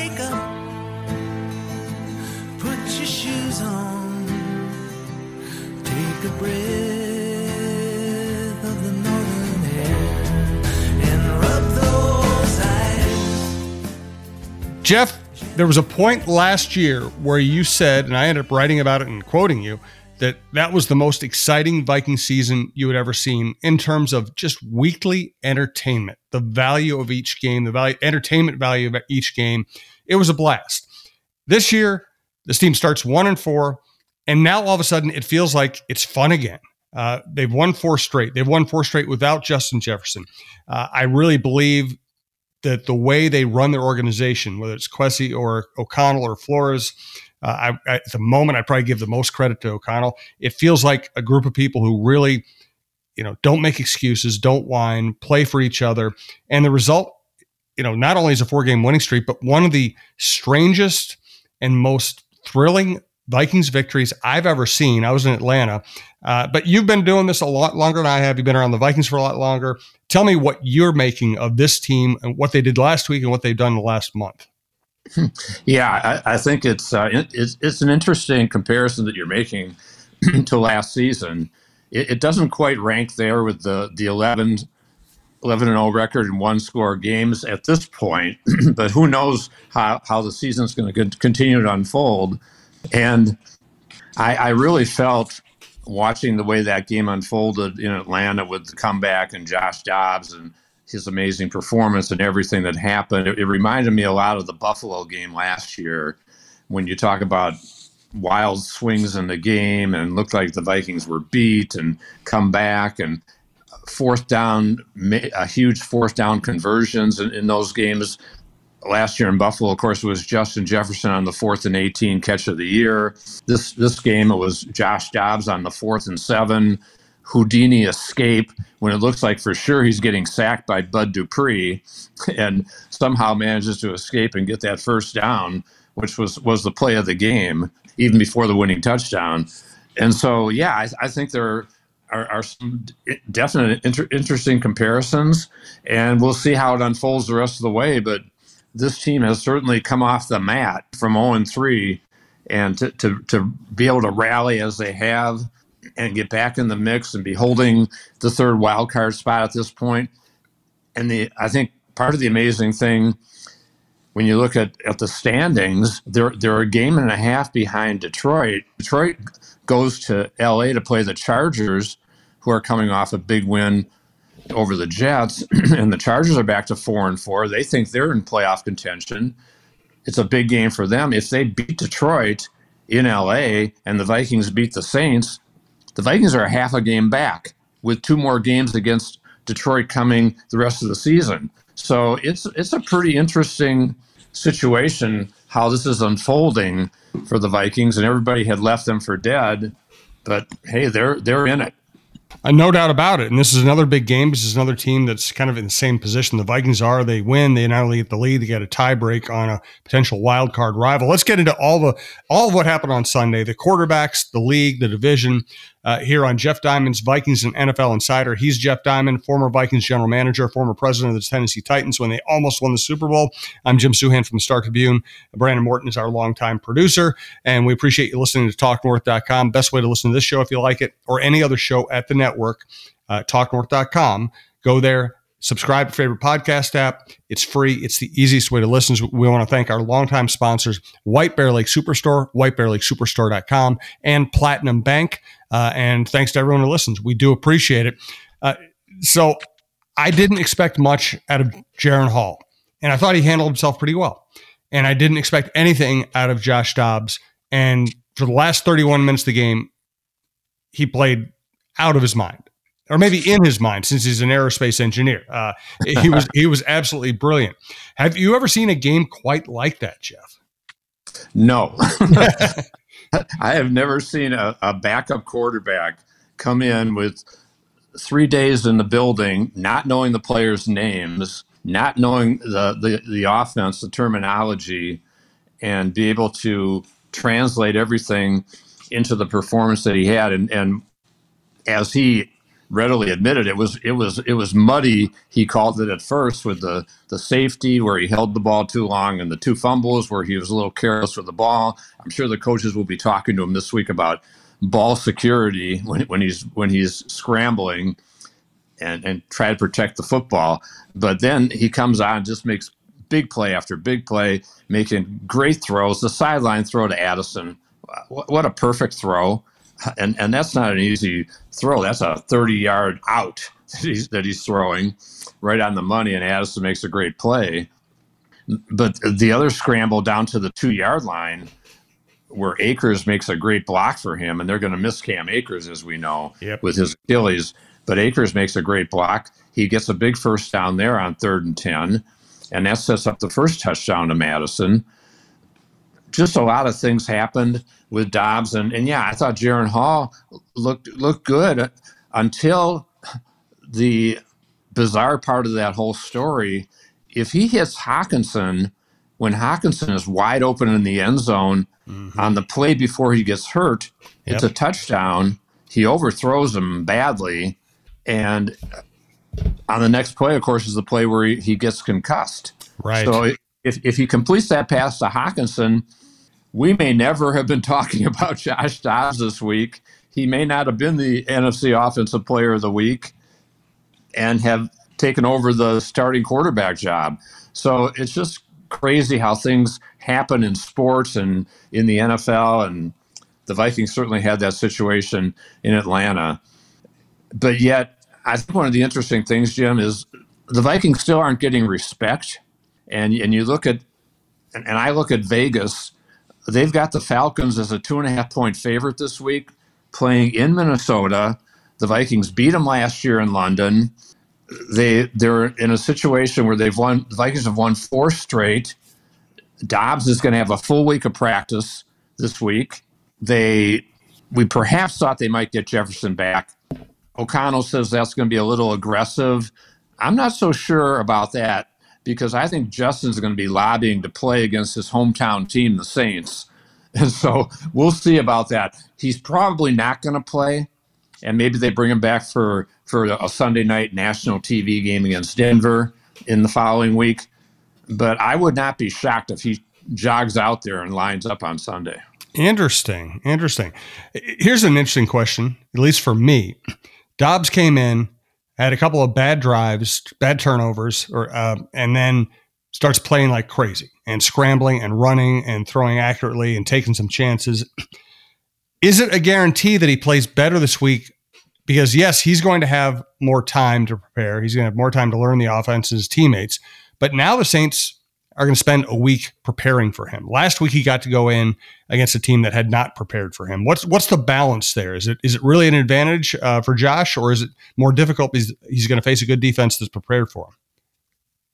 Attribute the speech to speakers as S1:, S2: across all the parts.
S1: wake up, put your shoes on, take a breath of the northern air, and rub those eyes.
S2: Jeff, there was a point last year where you said, and I ended up writing about it and quoting you, that that was the most exciting Viking season you had ever seen in terms of just weekly entertainment, the value of each game, the value, entertainment value of each game. It was a blast. This year, this team starts one and four, and now all of a sudden it feels like it's fun again. Uh, they've won four straight. They've won four straight without Justin Jefferson. Uh, I really believe that the way they run their organization, whether it's Kwesi or O'Connell or Flores, uh, I, at the moment, I probably give the most credit to O'Connell. It feels like a group of people who really, you know, don't make excuses, don't whine, play for each other, and the result, you know, not only is a four-game winning streak, but one of the strangest and most thrilling Vikings victories I've ever seen. I was in Atlanta, uh, but you've been doing this a lot longer than I have. You've been around the Vikings for a lot longer. Tell me what you're making of this team and what they did last week and what they've done the last month.
S3: Yeah, I, I think it's, uh, it, it's it's an interesting comparison that you're making to last season. It, it, doesn't quite rank there with the the 11, 11 and 0 record and one score games at this point, but who knows how, how the season's going to continue to unfold. And I, I really felt watching the way that game unfolded in Atlanta with the comeback and Josh Dobbs and his amazing performance and everything that happened. It, it, reminded me a lot of the Buffalo game last year when you talk about wild swings in the game and looked like the Vikings were beat and come back and fourth down, a huge fourth down conversions in, in those games. Last year in Buffalo, of course, it was Justin Jefferson on the fourth and 18 catch of the year. This this game, it was Josh Dobbs on the fourth and seven Houdini escape when it looks like for sure he's getting sacked by Bud Dupree and somehow manages to escape and get that first down, which was, was the play of the game, even before the winning touchdown. And so, yeah, I, I think there are, are, some definite inter- interesting comparisons, and we'll see how it unfolds the rest of the way. But this team has certainly come off the mat from 0 and 3, and to, to, to be able to rally as they have and get back in the mix and be holding the third wild card spot at this point. And the I think part of the amazing thing when you look at, at the standings, they're they're a game and a half behind Detroit. Detroit goes to LA to play the Chargers, who are coming off a big win over the Jets, and the Chargers are back to four and four. They think they're in playoff contention. It's a big game for them. If they beat Detroit in LA and the Vikings beat the Saints, the Vikings are a half a game back with two more games against Detroit coming the rest of the season. So it's it's a pretty interesting situation how this is unfolding for the Vikings, and everybody had left them for dead. But hey, they're they're in it.
S2: Uh, no doubt about it. And this is another big game. This is another team that's kind of in the same position the Vikings are. They win. They not only get the lead, they get a tiebreak on a potential wild card rival. Let's get into all the all of what happened on Sunday. The quarterbacks, the league, the division. Uh, here on Jeff Diamond's Vikings and NFL Insider. He's Jeff Diamond, former Vikings general manager, former president of the Tennessee Titans when they almost won the Super Bowl. I'm Jim Souhan from the Star Tribune. Brandon Morton is our longtime producer, and we appreciate you listening to TalkNorth.com. Best way to listen to this show if you like it, or any other show at the network, uh, TalkNorth.com. Go there, subscribe to favorite podcast app. It's free. It's the easiest way to listen. We want to thank our longtime sponsors, White Bear Lake Superstore, whitebearlakesuperstore.com, and Platinum Bank. Uh, and thanks to everyone who listens. We do appreciate it. Uh, so I didn't expect much out of Jaren Hall, and I thought he handled himself pretty well. And I didn't expect anything out of Josh Dobbs. And for the last 31 minutes of the game, he played out of his mind or maybe in his mind since he's an aerospace engineer. Uh, he was he was absolutely brilliant. Have you ever seen a game quite like that, Jeff?
S3: No, I have never seen a, a, backup quarterback come in with three days in the building, not knowing the players' names, not knowing the the, the offense, the terminology, and be able to translate everything into the performance that he had. And, and as he readily admitted it was it was it was muddy. He called it at first with the the safety where he held the ball too long and the two fumbles where he was a little careless with the ball. I'm sure the coaches will be talking to him this week about ball security when, when he's when he's scrambling and and try to protect the football. But then he comes on just makes big play after big play, making great throws. The sideline throw to Addison, what a perfect throw! And and that's not an easy throw. That's a 30 yard out that he's, that he's throwing right on the money, and Addison makes a great play. But the other scramble down to the two yard line where Akers makes a great block for him, and they're going to miss Cam Akers, as we know,
S2: Yep.
S3: with his Achilles. But Akers makes a great block. He gets a big first down there on third and 10, and that sets up the first touchdown to Mattison. Just a lot of things happened with Dobbs, and, and yeah, I thought Jaren Hall looked looked good until the bizarre part of that whole story. If he hits Hockenson when Hockenson is wide open in the end zone mm-hmm. on the play before he gets hurt, it's
S2: Yep.
S3: a touchdown. He overthrows him badly, and on the next play, of course, is the play where he, he gets concussed.
S2: Right.
S3: So if, if he completes that pass to Hockenson, we may never have been talking about Josh Dobbs this week. He may not have been the NFC Offensive Player of the Week and have taken over the starting quarterback job. So it's just crazy how things happen in sports and in the NFL. And the Vikings certainly had that situation in Atlanta. But yet, I think one of the interesting things, Jim, is the Vikings still aren't getting respect. And, and you look at, and, and I look at Vegas, they've got the Falcons as a two and a half point favorite this week, playing in Minnesota. The Vikings beat them last year in London. They they're in a situation where they've won. The Vikings have won four straight. Dobbs is going to have a full week of practice this week. They we perhaps thought they might get Jefferson back. O'Connell says that's going to be a little aggressive. I'm not so sure about that because I think Justin's going to be lobbying to play against his hometown team, the Saints. And so we'll see about that. He's probably not going to play, and maybe they bring him back for, for a Sunday night national TV game against Denver in the following week. But I would not be shocked if he jogs out there and lines up on Sunday.
S2: Interesting. Interesting. Here's an interesting question, at least for me. Dobbs came in, had a couple of bad drives, bad turnovers, or uh, and then starts playing like crazy and scrambling and running and throwing accurately and taking some chances. Is it a guarantee that he plays better this week? Because yes, he's going to have more time to prepare. He's going to have more time to learn the offense and his teammates. But now the Saints are going to spend a week preparing for him. Last week he got to go in against a team that had not prepared for him. What's what's the balance there? Is it is it really an advantage uh, for Josh, or is it more difficult because he's going to face a good defense that's prepared for him?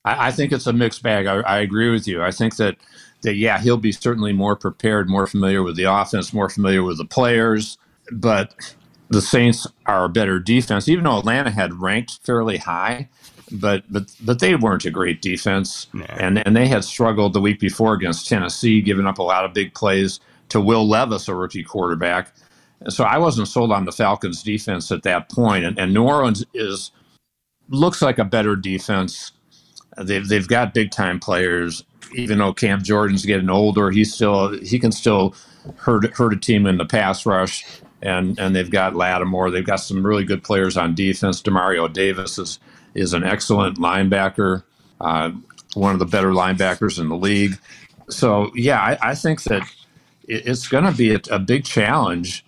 S3: I, I think it's a mixed bag. I, I agree with you. I think that that yeah, he'll be certainly more prepared, more familiar with the offense, more familiar with the players. But the Saints are a better defense, even though Atlanta had ranked fairly high. But but but they weren't a great defense, and and they had struggled the week before against Tennessee, giving up a lot of big plays to Will Levis, a rookie quarterback. And so I wasn't sold on the Falcons' defense at that point, and, and New Orleans is looks like a better defense. They've they've got big time players. Even though Cam Jordan's getting older, he's still he can still hurt hurt a team in the pass rush. And and they've got Lattimore. They've got some really good players on defense. Demario Davis is is an excellent linebacker, uh, one of the better linebackers in the league. So yeah, I, I think that it, it's going to be a, a big challenge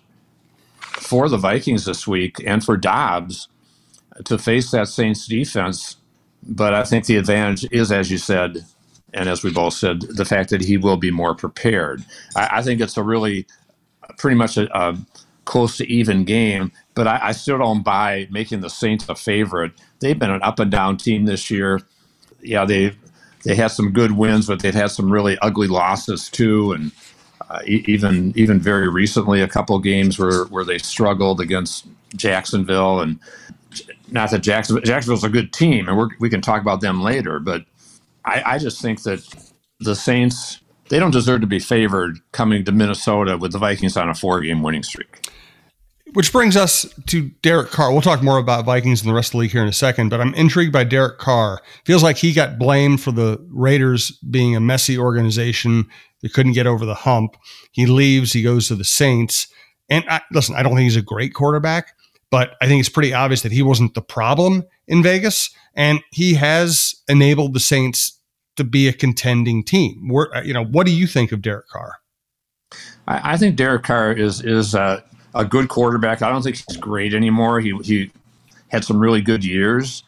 S3: for the Vikings this week and for Dobbs to face that Saints defense. But I think the advantage is, as you said, and as we both said, the fact that he will be more prepared. I, I think it's a really pretty much a, a close to even game, but I, I still don't buy making the Saints a favorite. They've been an up and down team this year. Yeah, they they had some good wins, but they've had some really ugly losses too, and uh, even even very recently, a couple games where where they struggled against Jacksonville, and not that Jacksonville Jacksonville's a good team, and we're, we can talk about them later, but I, I just think that the Saints they don't deserve to be favored coming to Minnesota with the Vikings on a four game winning streak.
S2: Which brings us to Derek Carr. We'll talk more about Vikings and the rest of the league here in a second, but I'm intrigued by Derek Carr. Feels like he got blamed for the Raiders being a messy organization that couldn't get over the hump. He leaves, he goes to the Saints. And I, listen, I don't think he's a great quarterback, but I think it's pretty obvious that he wasn't the problem in Vegas, and he has enabled the Saints to be a contending team. You know, what do you think of Derek Carr?
S3: I, I think Derek Carr is is a, a, good quarterback. I don't think he's great anymore. He he had some really good years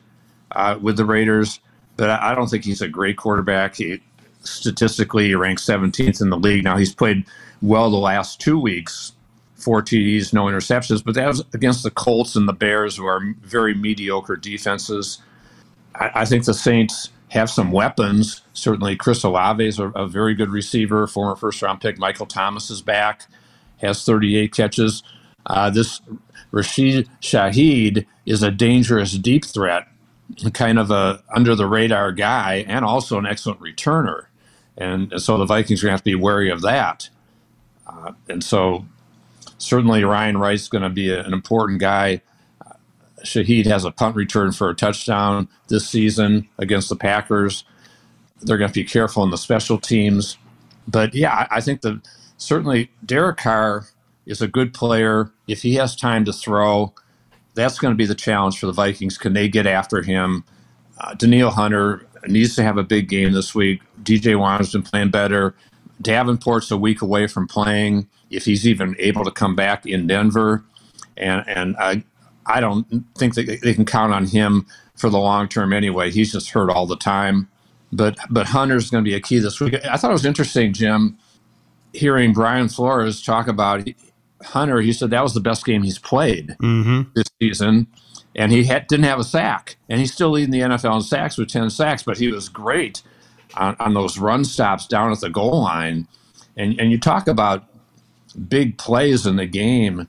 S3: uh, with the Raiders, but I, I, don't think he's a great quarterback. He statistically he ranks 17th in the league. Now he's played well the last two weeks, four TDs, no interceptions, but that was against the Colts and the Bears, who are very mediocre defenses. I, I think the Saints have some weapons. Certainly, Chris Olave is a, a, very good receiver. Former first round pick Michael Thomas is back, has 38 catches. Uh, this Rashid Shaheed is a dangerous deep threat, kind of a under the radar guy, and also an excellent returner. And, and so the Vikings are going to have to be wary of that. Uh, and so certainly Ryan Wright's going to be a, an important guy Shaheed has a punt return for a touchdown this season against the Packers. They're going to be careful in the special teams. But yeah, I think that certainly Derek Carr is a good player. If he has time to throw, that's going to be the challenge for the Vikings. Can they get after him? Uh, Danielle Hunter needs to have a big game this week. DJ Wonnum's been playing better. Davenport's a week away from playing if he's even able to come back in Denver. And and I, I don't think that they can count on him for the long term anyway. He's just hurt all the time. But but Hunter's going to be a key this week. I thought it was interesting, Jim, hearing Brian Flores talk about Hunter. He said that was the best game he's played mm-hmm. this season, and he had, didn't have a sack, and he's still leading the NFL in sacks with ten sacks. But he was great on, on those run stops down at the goal line, and and you talk about big plays in the game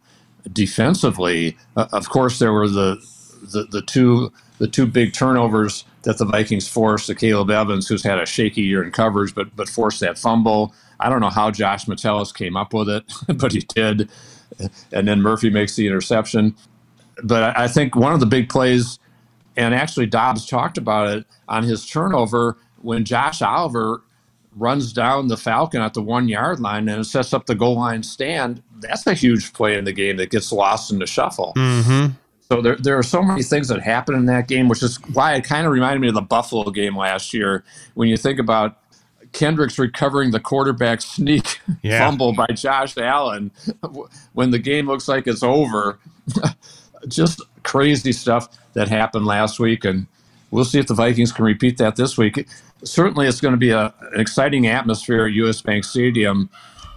S3: defensively, uh, of course, there were the, the, the two the two big turnovers that the Vikings forced to Caleb Evans, who's had a shaky year in coverage, but but forced that fumble. I don't know how Josh Metellus came up with it, but he did. And then Murphy makes the interception. But I think one of the big plays, and actually Dobbs talked about it on his turnover when Josh Oliver runs down the Falcon at the one yard line and sets up the goal line stand, that's a huge play in the game that gets lost in the shuffle. Mm-hmm. So there, there are so many things that happen in that game, which is why it kind of reminded me of the Buffalo game last year. When you think about Kendricks recovering the quarterback sneak yeah. fumble by Josh Allen when the game looks like it's over. Just crazy stuff that happened last week. And we'll see if the Vikings can repeat that this week certainly it's going to be a, an exciting atmosphere at US Bank Stadium.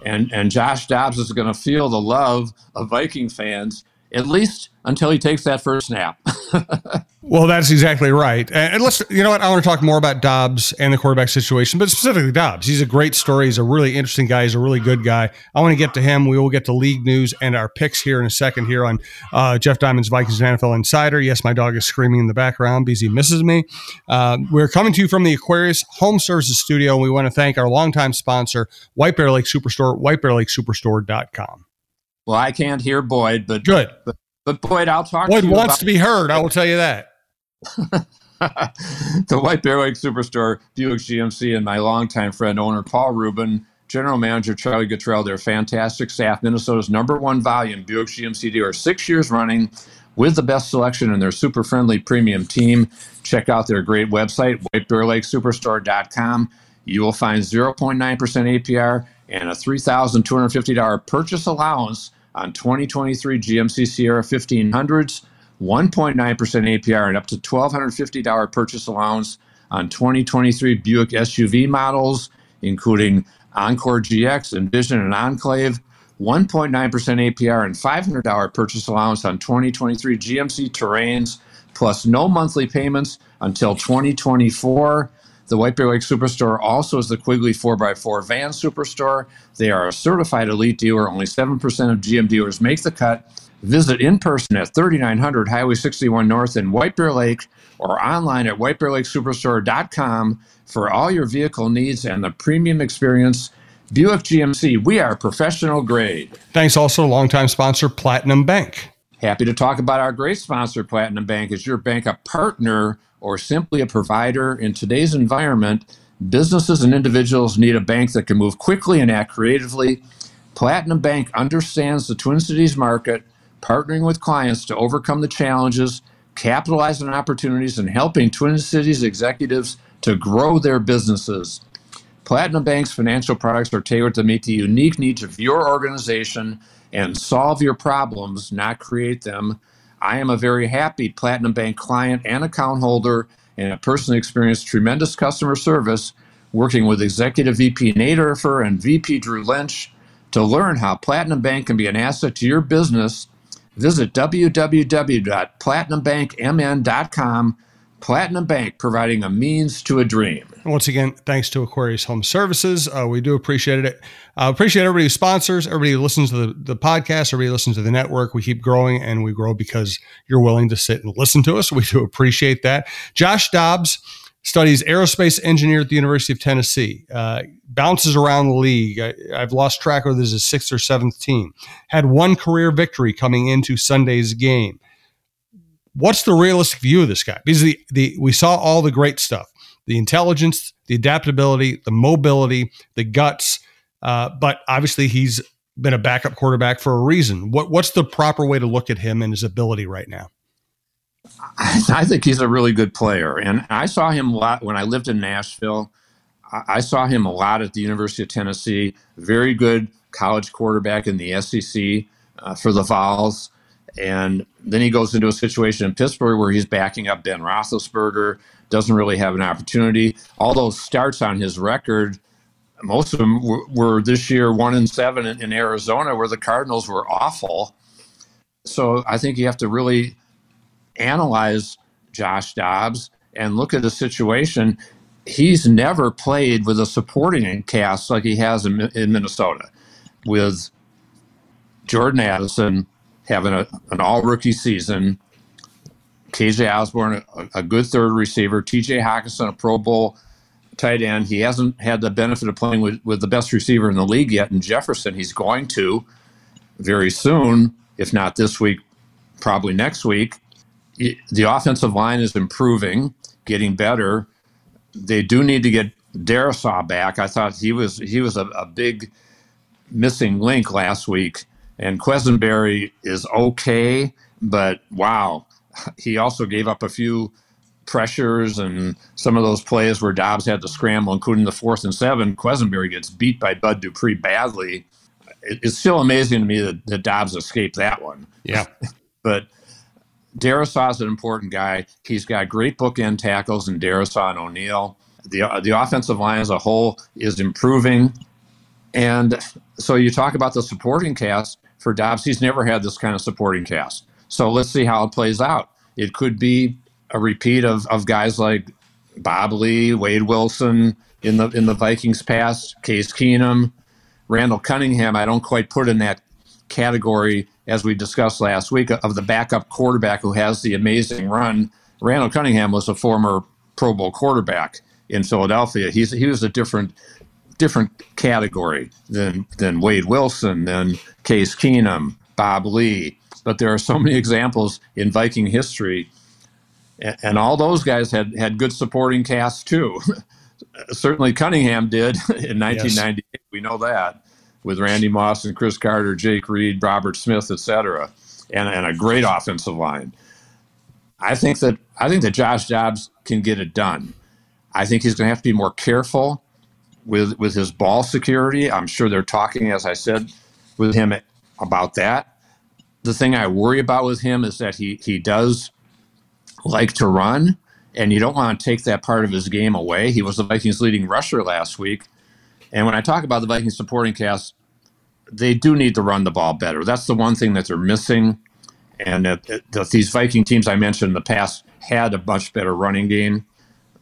S3: And, and Josh Dobbs is going to feel the love of Viking fans, at least until he takes that first snap.
S2: well, that's exactly right. And let's, you know what? I want to talk more about Dobbs and the quarterback situation, but specifically Dobbs. He's a great story. He's a really interesting guy. He's a really good guy. I want to get to him. We will get to league news and our picks here in a second here on uh, Jeff Diamond's Vikings and NFL Insider. Yes, my dog is screaming in the background because he misses me. Uh, we're coming to you from the Aquarius Home Services Studio, and we want to thank our longtime sponsor, White Bear Lake Superstore, whitebearlakesuperstore.com.
S3: Well, I can't hear Boyd, but
S2: good.
S3: But but Boyd, I'll talk.
S2: Boyd
S3: to
S2: wants about- to be heard. I will tell you that.
S3: the White Bear Lake Superstore, Buick GMC, and my longtime friend owner Paul Rubin, General Manager Charlie Guttrell. They're fantastic staff. Minnesota's number one volume Buick GMC dealer, six years running with the best selection and their super friendly premium team. Check out their great website, whitebearlakesuperstore.com. You will find 0.9% APR and a $3,250 purchase allowance on 2023 GMC Sierra 1500s, 1.9% APR, and up to $1,250 purchase allowance on 2023 Buick SUV models, including Encore GX, Envision, and Enclave. 1.9% APR and $500 purchase allowance on 2023 GMC Terrains, plus no monthly payments until 2024. The White Bear Lake Superstore also is the Quigley 4x4 van superstore. They are a certified elite dealer. Only 7% of GM dealers make the cut. Visit in person at 3900 Highway 61 North in White Bear Lake or online at whitebearlakesuperstore.com for all your vehicle needs and the premium experience Buick GMC, we are professional grade.
S2: Thanks also longtime sponsor Platinum Bank.
S3: Happy to talk about our great sponsor, Platinum Bank. Is your bank a partner or simply a provider? In today's environment, businesses and individuals need a bank that can move quickly and act creatively. Platinum Bank understands the Twin Cities market, partnering with clients to overcome the challenges, capitalize on opportunities, and helping Twin Cities executives to grow their businesses. Platinum Bank's financial products are tailored to meet the unique needs of your organization and solve your problems, not create them. I am a very happy Platinum Bank client and account holder, and have personally experienced tremendous customer service working with Executive VP Nate Urfer and VP Drew Lynch. To learn how Platinum Bank can be an asset to your business, visit www.platinumbankmn.com. Platinum Bank, providing a means to a dream.
S2: Once again, thanks to Aquarius Home Services. Uh, we do appreciate it. Uh, appreciate everybody who sponsors, everybody who listens to the, the podcast, everybody who listens to the network. We keep growing and we grow because you're willing to sit and listen to us. We do appreciate that. Josh Dobbs studies aerospace engineer at the University of Tennessee. Uh, bounces around the league. I, have lost track of this is his sixth or seventh team. Had one career victory coming into Sunday's game. What's the realistic view of this guy? Because the, the we saw all the great stuff, the intelligence, the adaptability, the mobility, the guts. Uh, but obviously, he's been a backup quarterback for a reason. What what's the proper way to look at him and his ability right now?
S3: I think he's a really good player, and I saw him a lot when I lived in Nashville. I saw him a lot at the University of Tennessee. Very good college quarterback in the SEC uh, for the Vols. And then he goes into a situation in Pittsburgh where he's backing up Ben Roethlisberger, doesn't really have an opportunity. All those starts on his record, most of them were, were this year one and seven in, in Arizona, where the Cardinals were awful. So I think you have to really analyze Josh Dobbs and look at the situation. He's never played with a supporting cast like he has in, in Minnesota, with Jordan Addison having a, an all rookie season, KJ Osborn, a, a, good third receiver, TJ Hockenson, a Pro Bowl tight end. He hasn't had the benefit of playing with, with the best receiver in the league yet in Jefferson. He's going to very soon, if not this week, probably next week the offensive line is improving, getting better. They do need to get Darrisaw back. I thought he was he was a, a big missing link last week. And Quessenberry is okay, but wow, he also gave up a few pressures and some of those plays where Dobbs had to scramble, including the fourth and seven. Quessenberry gets beat by Bud Dupree badly. It's still amazing to me that, that Dobbs escaped that one.
S2: Yeah.
S3: but Darrisaw is an important guy. He's got great bookend tackles in Darrisaw and O'Neill. The, uh, the offensive line as a whole is improving. And so you talk about the supporting cast for Dobbs. He's never had this kind of supporting cast. So let's see how it plays out. It could be a repeat of, of guys like Bob Lee, Wade Wilson in the in the Vikings past, Case Keenum, Randall Cunningham. I don't quite put in that category as we discussed last week, of the backup quarterback who has the amazing run. Randall Cunningham was a former Pro Bowl quarterback in Philadelphia. He's he was a different different category than than Wade Wilson, than Case Keenum, Bob Lee. But there are so many examples in Viking history, and, and all those guys had had good supporting casts too. Certainly Cunningham did in 1998. Yes. We know that with Randy Moss and Cris Carter, Jake Reed, Robert Smith, etc., and, and a great offensive line. I think that I think that Josh Dobbs can get it done. I think he's going to have to be more careful with with his ball security. I'm sure they're talking, as I said, with him about that. The thing I worry about with him is that he he does like to run, and you don't want to take that part of his game away. He was the Vikings' leading rusher last week, and when I talk about the Vikings supporting cast, they do need to run the ball better. That's the one thing that they're missing. And that, that these Viking teams I mentioned in the past had a much better running game.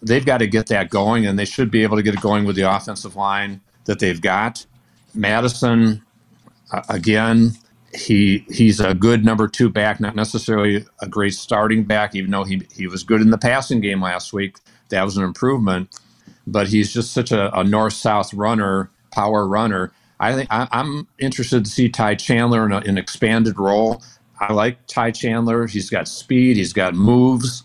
S3: They've got to get that going, and they should be able to get it going with the offensive line that they've got. Mattison, uh, again, he he's a good number two back, not necessarily a great starting back, even though he, he was good in the passing game last week. That was an improvement. But he's just such a, a north south runner power runner. I think I, am interested to see Ty Chandler in a, an expanded role. I like Ty Chandler. He's got speed. He's got moves.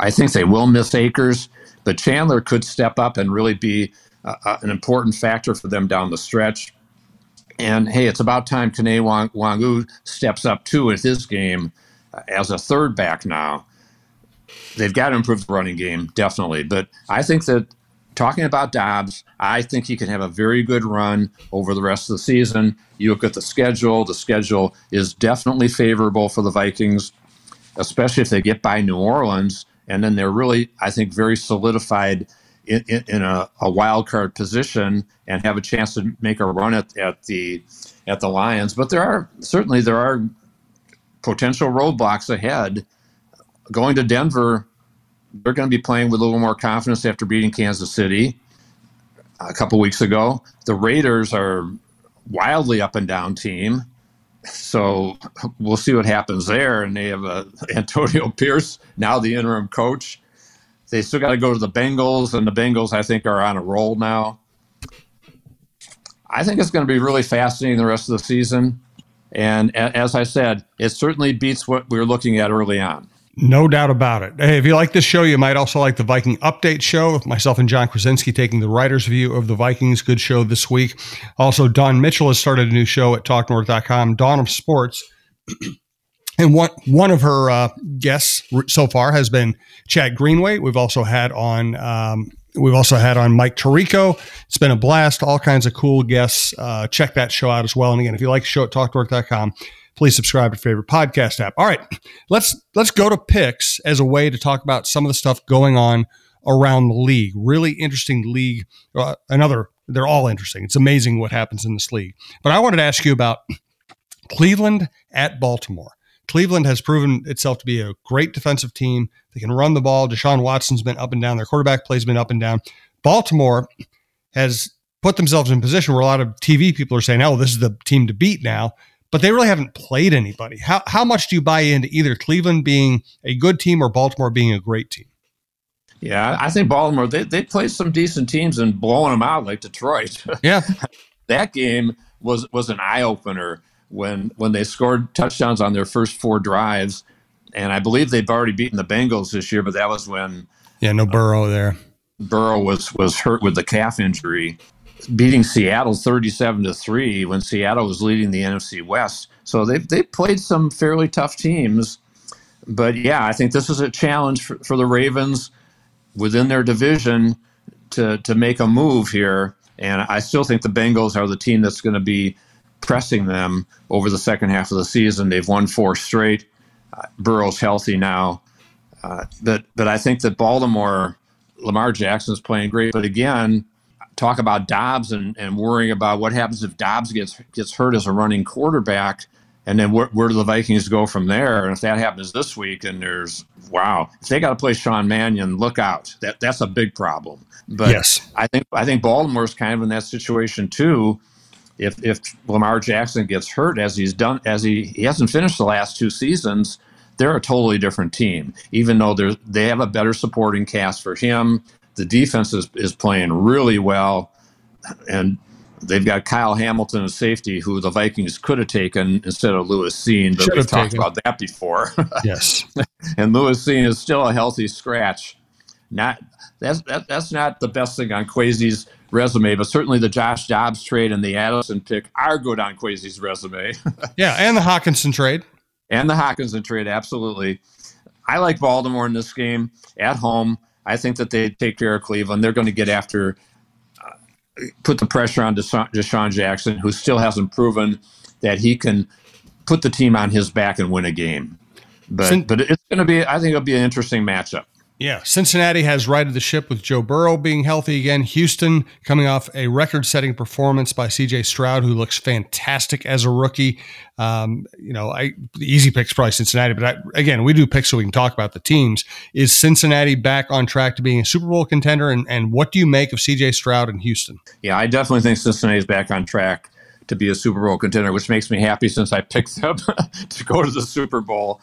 S3: I think they will miss Akers, but Chandler could step up and really be uh, an important factor for them down the stretch. And hey, it's about time Kene Wang, Nwangwu steps up too with his game uh, as a third back now. They've got to improve the running game, definitely. But I think that talking about Dobbs, I think he can have a very good run over the rest of the season. You look at the schedule, the schedule is definitely favorable for the Vikings, especially if they get by New Orleans. And then they're really, I think, very solidified in, in, in a, a, wild card position and have a chance to make a run at, at the at the Lions. But there are certainly there are potential roadblocks ahead. Going to Denver, they're going to be playing with a little more confidence after beating Kansas City a couple weeks ago. The Raiders are wildly up and down team. So we'll see what happens there. And they have uh, Antonio Pierce, now the interim coach. They still got to go to the Bengals, and the Bengals, I think, are on a roll now. I think it's going to be really fascinating the rest of the season. And as I said, it certainly beats what we were looking at early on.
S2: No doubt about it. Hey, if you like this show, you might also like the Viking Update Show. Myself and Jon Krawczynski taking the writer's view of the Vikings. Good show this week. Also, Dawn Mitchell has started a new show at TalkNorth.com, Dawn of Sports. And one one of her uh, guests so far has been Chad Greenway. We've also had on um, we've also had on Mike Tirico. It's been a blast. All kinds of cool guests. Uh, check that show out as well. And again, if you like the show at TalkNorth.com, please subscribe to favorite podcast app. All right, let's let's go to picks as a way to talk about some of the stuff going on around the league. Really interesting league. Uh, another, they're all interesting. It's amazing what happens in this league. But I wanted to ask you about Cleveland at Baltimore. Cleveland has proven itself to be a great defensive team. They can run the ball. Deshaun Watson's been up and down. Their quarterback play's been up and down. Baltimore has put themselves in position where a lot of TV people are saying, "Oh, this is the team to beat now," but they really haven't played anybody. How how much do you buy into either Cleveland being a good team or Baltimore being a great team?
S3: Yeah, I think Baltimore they they played some decent teams and blowing them out like Detroit.
S2: Yeah,
S3: that game was was an eye opener when when they scored touchdowns on their first four drives, and I believe they've already beaten the Bengals this year, but that was when
S2: yeah, no Burrow there.
S3: Burrow was was hurt with the calf injury, beating Seattle thirty-seven to three when Seattle was leading the NFC West. So they they played some fairly tough teams, but yeah, I think this is a challenge for, for the Ravens within their division to to make a move here. And I still think the Bengals are the team that's going to be pressing them over the second half of the season. They've won four straight. Uh, Burrow's healthy now. Uh, but, but I think that Baltimore, Lamar Jackson's playing great. But again, talk about Dobbs and, and worrying about what happens if Dobbs gets gets hurt as a running quarterback. And then where, where do the Vikings go from there? And if that happens this week, and there's wow, if they got to play Sean Mannion, look out. That that's a big problem. But
S2: yes.
S3: I think I think Baltimore's kind of in that situation too if if Lamar Jackson gets hurt as he's done as he he hasn't finished the last two seasons, they're a totally different team. Even though they they have a better supporting cast for him, the defense is, is playing really well, and they've got Kyle Hamilton as safety, who the Vikings could have taken instead of Lewis Cine, but we've talked taken. about that before.
S2: yes,
S3: and Lewis Cine is still a healthy scratch. Not that's that, that's not the best thing on Kwesi's resume, but certainly the Josh Dobbs trade and the Addison pick are good on Kwesi's resume.
S2: yeah, and the Hockenson trade.
S3: And the Hockenson trade, absolutely. I like Baltimore in this game at home. I think that they take care of Cleveland. They're going to get after, uh, put the pressure on Desha- DeSean Jackson, who still hasn't proven that he can put the team on his back and win a game. But but it's going to be, I think it'll be an interesting matchup.
S2: Yeah, Cincinnati has righted the ship with Joe Burrow being healthy again. Houston coming off a record-setting performance by C.J. Stroud, who looks fantastic as a rookie. Um, you know, I the easy pick's probably Cincinnati, but I, again, we do picks so we can talk about the teams. Is Cincinnati back on track to being a Super Bowl contender? And, and what do you make of C.J. Stroud in Houston?
S3: Yeah, I definitely think Cincinnati is back on track to be a Super Bowl contender, which makes me happy since I picked them to go to the Super Bowl.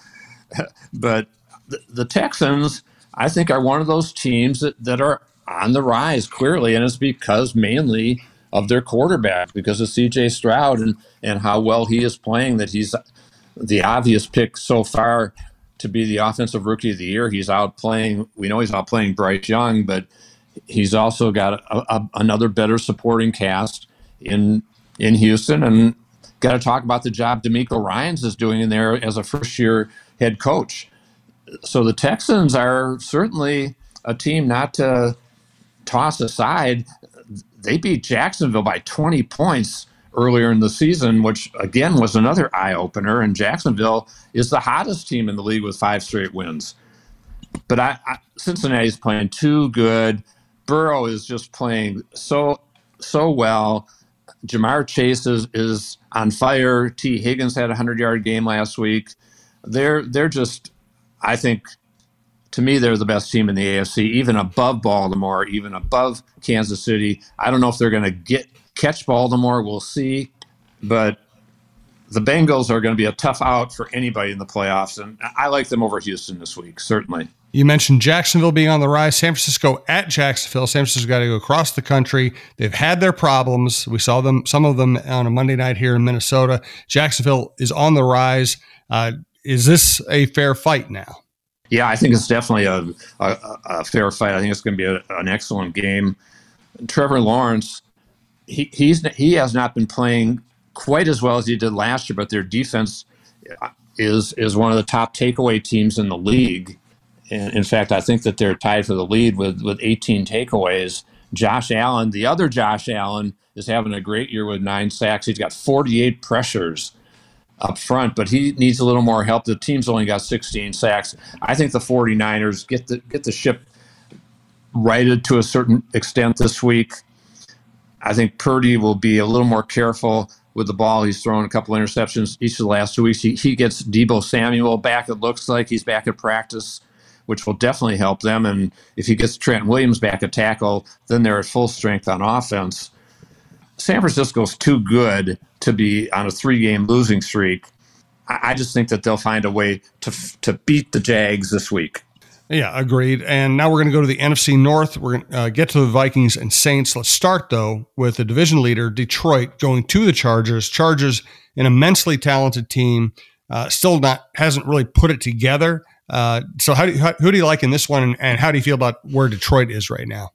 S3: but the, the Texans I think are one of those teams that, that are on the rise clearly, and it's because mainly of their quarterback because of CJ Stroud and, and how well he is playing, that he's the obvious pick so far to be the offensive rookie of the year. He's out playing, we know he's out playing Bryce Young, but he's also got a, a, another better supporting cast in in Houston. And got to talk about the job DeMeco Ryans is doing in there as a first year head coach. So the Texans are certainly a team not to toss aside. They beat Jacksonville by 20 points earlier in the season, which again was another eye opener. And Jacksonville is the hottest team in the league with five straight wins. But I, I, Cincinnati's playing too good. Burrow is just playing so so well. Ja'Marr Chase is, is on fire. Tee Higgins had a hundred yard game last week. They're they're just, I think, to me, they're the best team in the AFC, even above Baltimore, even above Kansas City. I don't know if they're going to get catch Baltimore. We'll see, but the Bengals are going to be a tough out for anybody in the playoffs, and I like them over Houston this week, certainly.
S2: You mentioned Jacksonville being on the rise. San Francisco at Jacksonville. San Francisco got to go across the country. They've had their problems. We saw them, some of them on a Monday night here in Minnesota. Jacksonville is on the rise. Uh, is this a fair fight now?
S3: Yeah, I think it's definitely a, a, a fair fight. I think it's going to be a, an excellent game. Trevor Lawrence, he, he's he has not been playing quite as well as he did last year, but their defense uh, is is one of the top takeaway teams in the league. And in fact, I think that they're tied for the lead with with 18 takeaways. Josh Allen, the other Josh Allen, is having a great year with nine sacks. He's got 48 pressures up front, but he needs a little more help. The team's only got 16 sacks. I think the 49ers get the get the ship righted to a certain extent this week. I think Purdy will be a little more careful with the ball. He's thrown a couple interceptions each of the last two weeks. He, he gets Deebo Samuel back. It looks like he's back at practice, which will definitely help them. And if he gets Trent Williams back at tackle, then they're at full strength on offense. San Francisco's too good to be on a three-game losing streak. I, I just think that they'll find a way to to beat the Jags this week.
S2: Yeah, agreed. And now we're going to go to the NFC North. We're going to uh, get to the Vikings and Saints. Let's start, though, with the division leader, Detroit, going to the Chargers. Chargers, an immensely talented team, uh, still not hasn't really put it together. Uh, so, how do you, how, who do you like in this one, and, and, how do you feel about where Detroit is right now?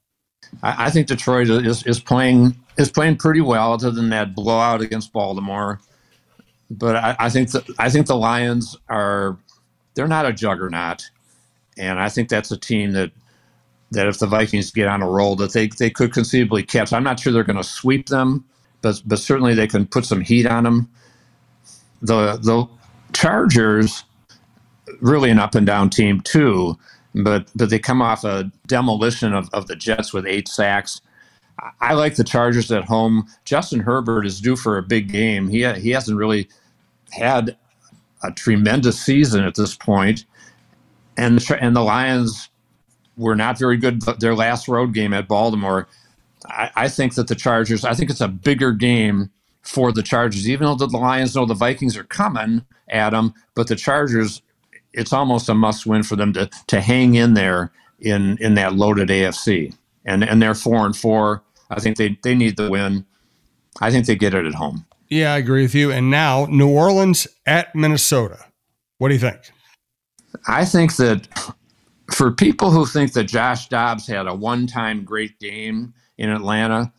S3: I, I think Detroit is, is playing is playing pretty well, other than that blowout against Baltimore. But I, I think the, I think the Lions are they're not a juggernaut and I think that's a team that that if the Vikings get on a roll, that they they could conceivably catch. I'm not sure they're going to sweep them, but but certainly they can put some heat on them. The the Chargers, really an up and down team too, but but they come off a demolition of, of the Jets with eight sacks. I like the Chargers at home. Justin Herbert is due for a big game. He he hasn't really had a tremendous season at this point and the, and the Lions were not very good their last road game at Baltimore. I, I, think that the Chargers. I think it's a bigger game for the Chargers, even though the Lions know the Vikings are coming at them. But the Chargers, it's almost a must-win for them to to hang in there in in that loaded AFC. And and they're four and four. I think they they need the win. I think they get it at home.
S2: Yeah, I agree with you. And now New Orleans at Minnesota. What do you think?
S3: I think that for people who think that Josh Dobbs had a one-time great game in Atlanta,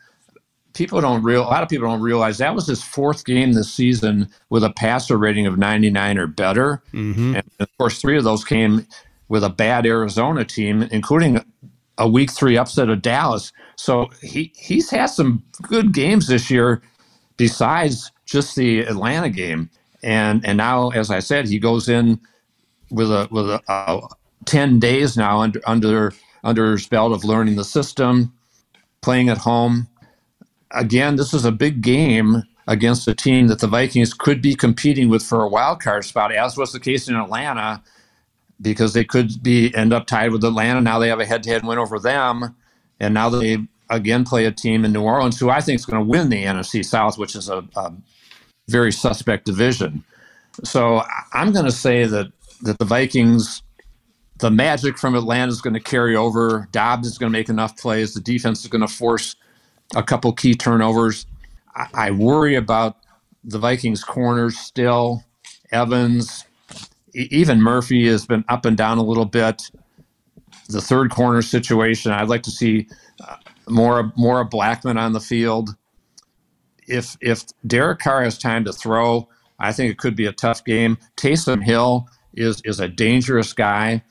S3: people don't real a lot of people don't realize that was his fourth game this season with a passer rating of 99 or better. Mm-hmm. And of course, three of those came with a bad Arizona team, including a week three upset of Dallas. So he he's had some good games this year besides just the Atlanta game. And and now, as I said, he goes in with a with a, uh, ten days now under under under his belt of learning the system, playing at home. Again, this is a big game against a team that the Vikings could be competing with for a wild card spot, as was the case in Atlanta, because they could be end up tied with Atlanta. Now they have a head-to-head win over them, and now they again play a team in New Orleans who I think is going to win the NFC South, which is a, a very suspect division. So I'm going to say that that the Vikings, the magic from Atlanta is going to carry over. Dobbs is going to make enough plays. The defense is going to force a couple key turnovers. I, I worry about the Vikings corners still. Evans, even Murphy has been up and down a little bit. The third corner situation, I'd like to see uh, more more of Blackmon on the field. If if Derek Carr has time to throw, I think it could be a tough game. Taysom Hill is is a dangerous guy.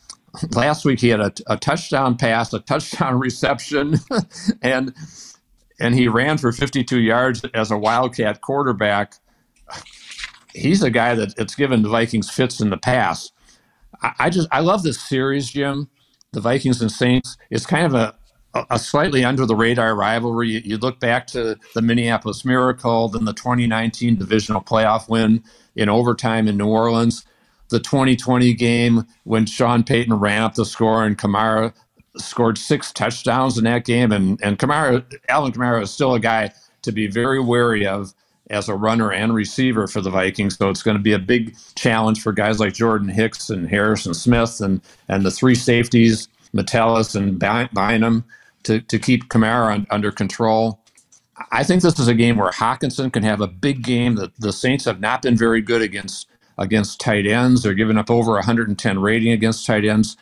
S3: Last week he had a, a touchdown pass, a touchdown reception, and and he ran for 52 yards as a Wildcat quarterback. He's a guy that it's given the Vikings fits in the past. I, I just I love this series, Jim. The Vikings and Saints. It's kind of a a slightly under the radar rivalry. You, you, look back to the Minneapolis Miracle, then the 2019 divisional playoff win in overtime in New Orleans, the 2020 game when Sean Payton ran up the score and Kamara scored six touchdowns in that game. And, and Kamara, Alvin Kamara is still a guy to be very wary of as a runner and receiver for the Vikings. So it's going to be a big challenge for guys like Jordan Hicks and Harrison Smith and, and the three safeties, Metellus and Bynum to, to keep Kamara on, under control. I think this is a game where Hockenson can have a big game. The, the Saints have not been very good against against tight ends. They're giving up over 110 rating against tight ends.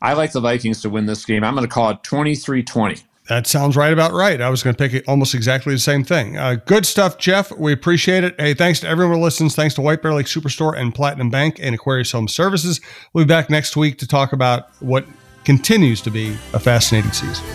S3: I like the Vikings to win this game. I'm going to call it 23 20.
S2: That sounds right about right. I was going to pick almost exactly the same thing. Uh, good stuff, Jeff. We appreciate it. Hey, thanks to everyone who listens. Thanks to White Bear Lake Superstore and Platinum Bank and Aquarius Home Services. We'll be back next week to talk about what continues to be a fascinating season.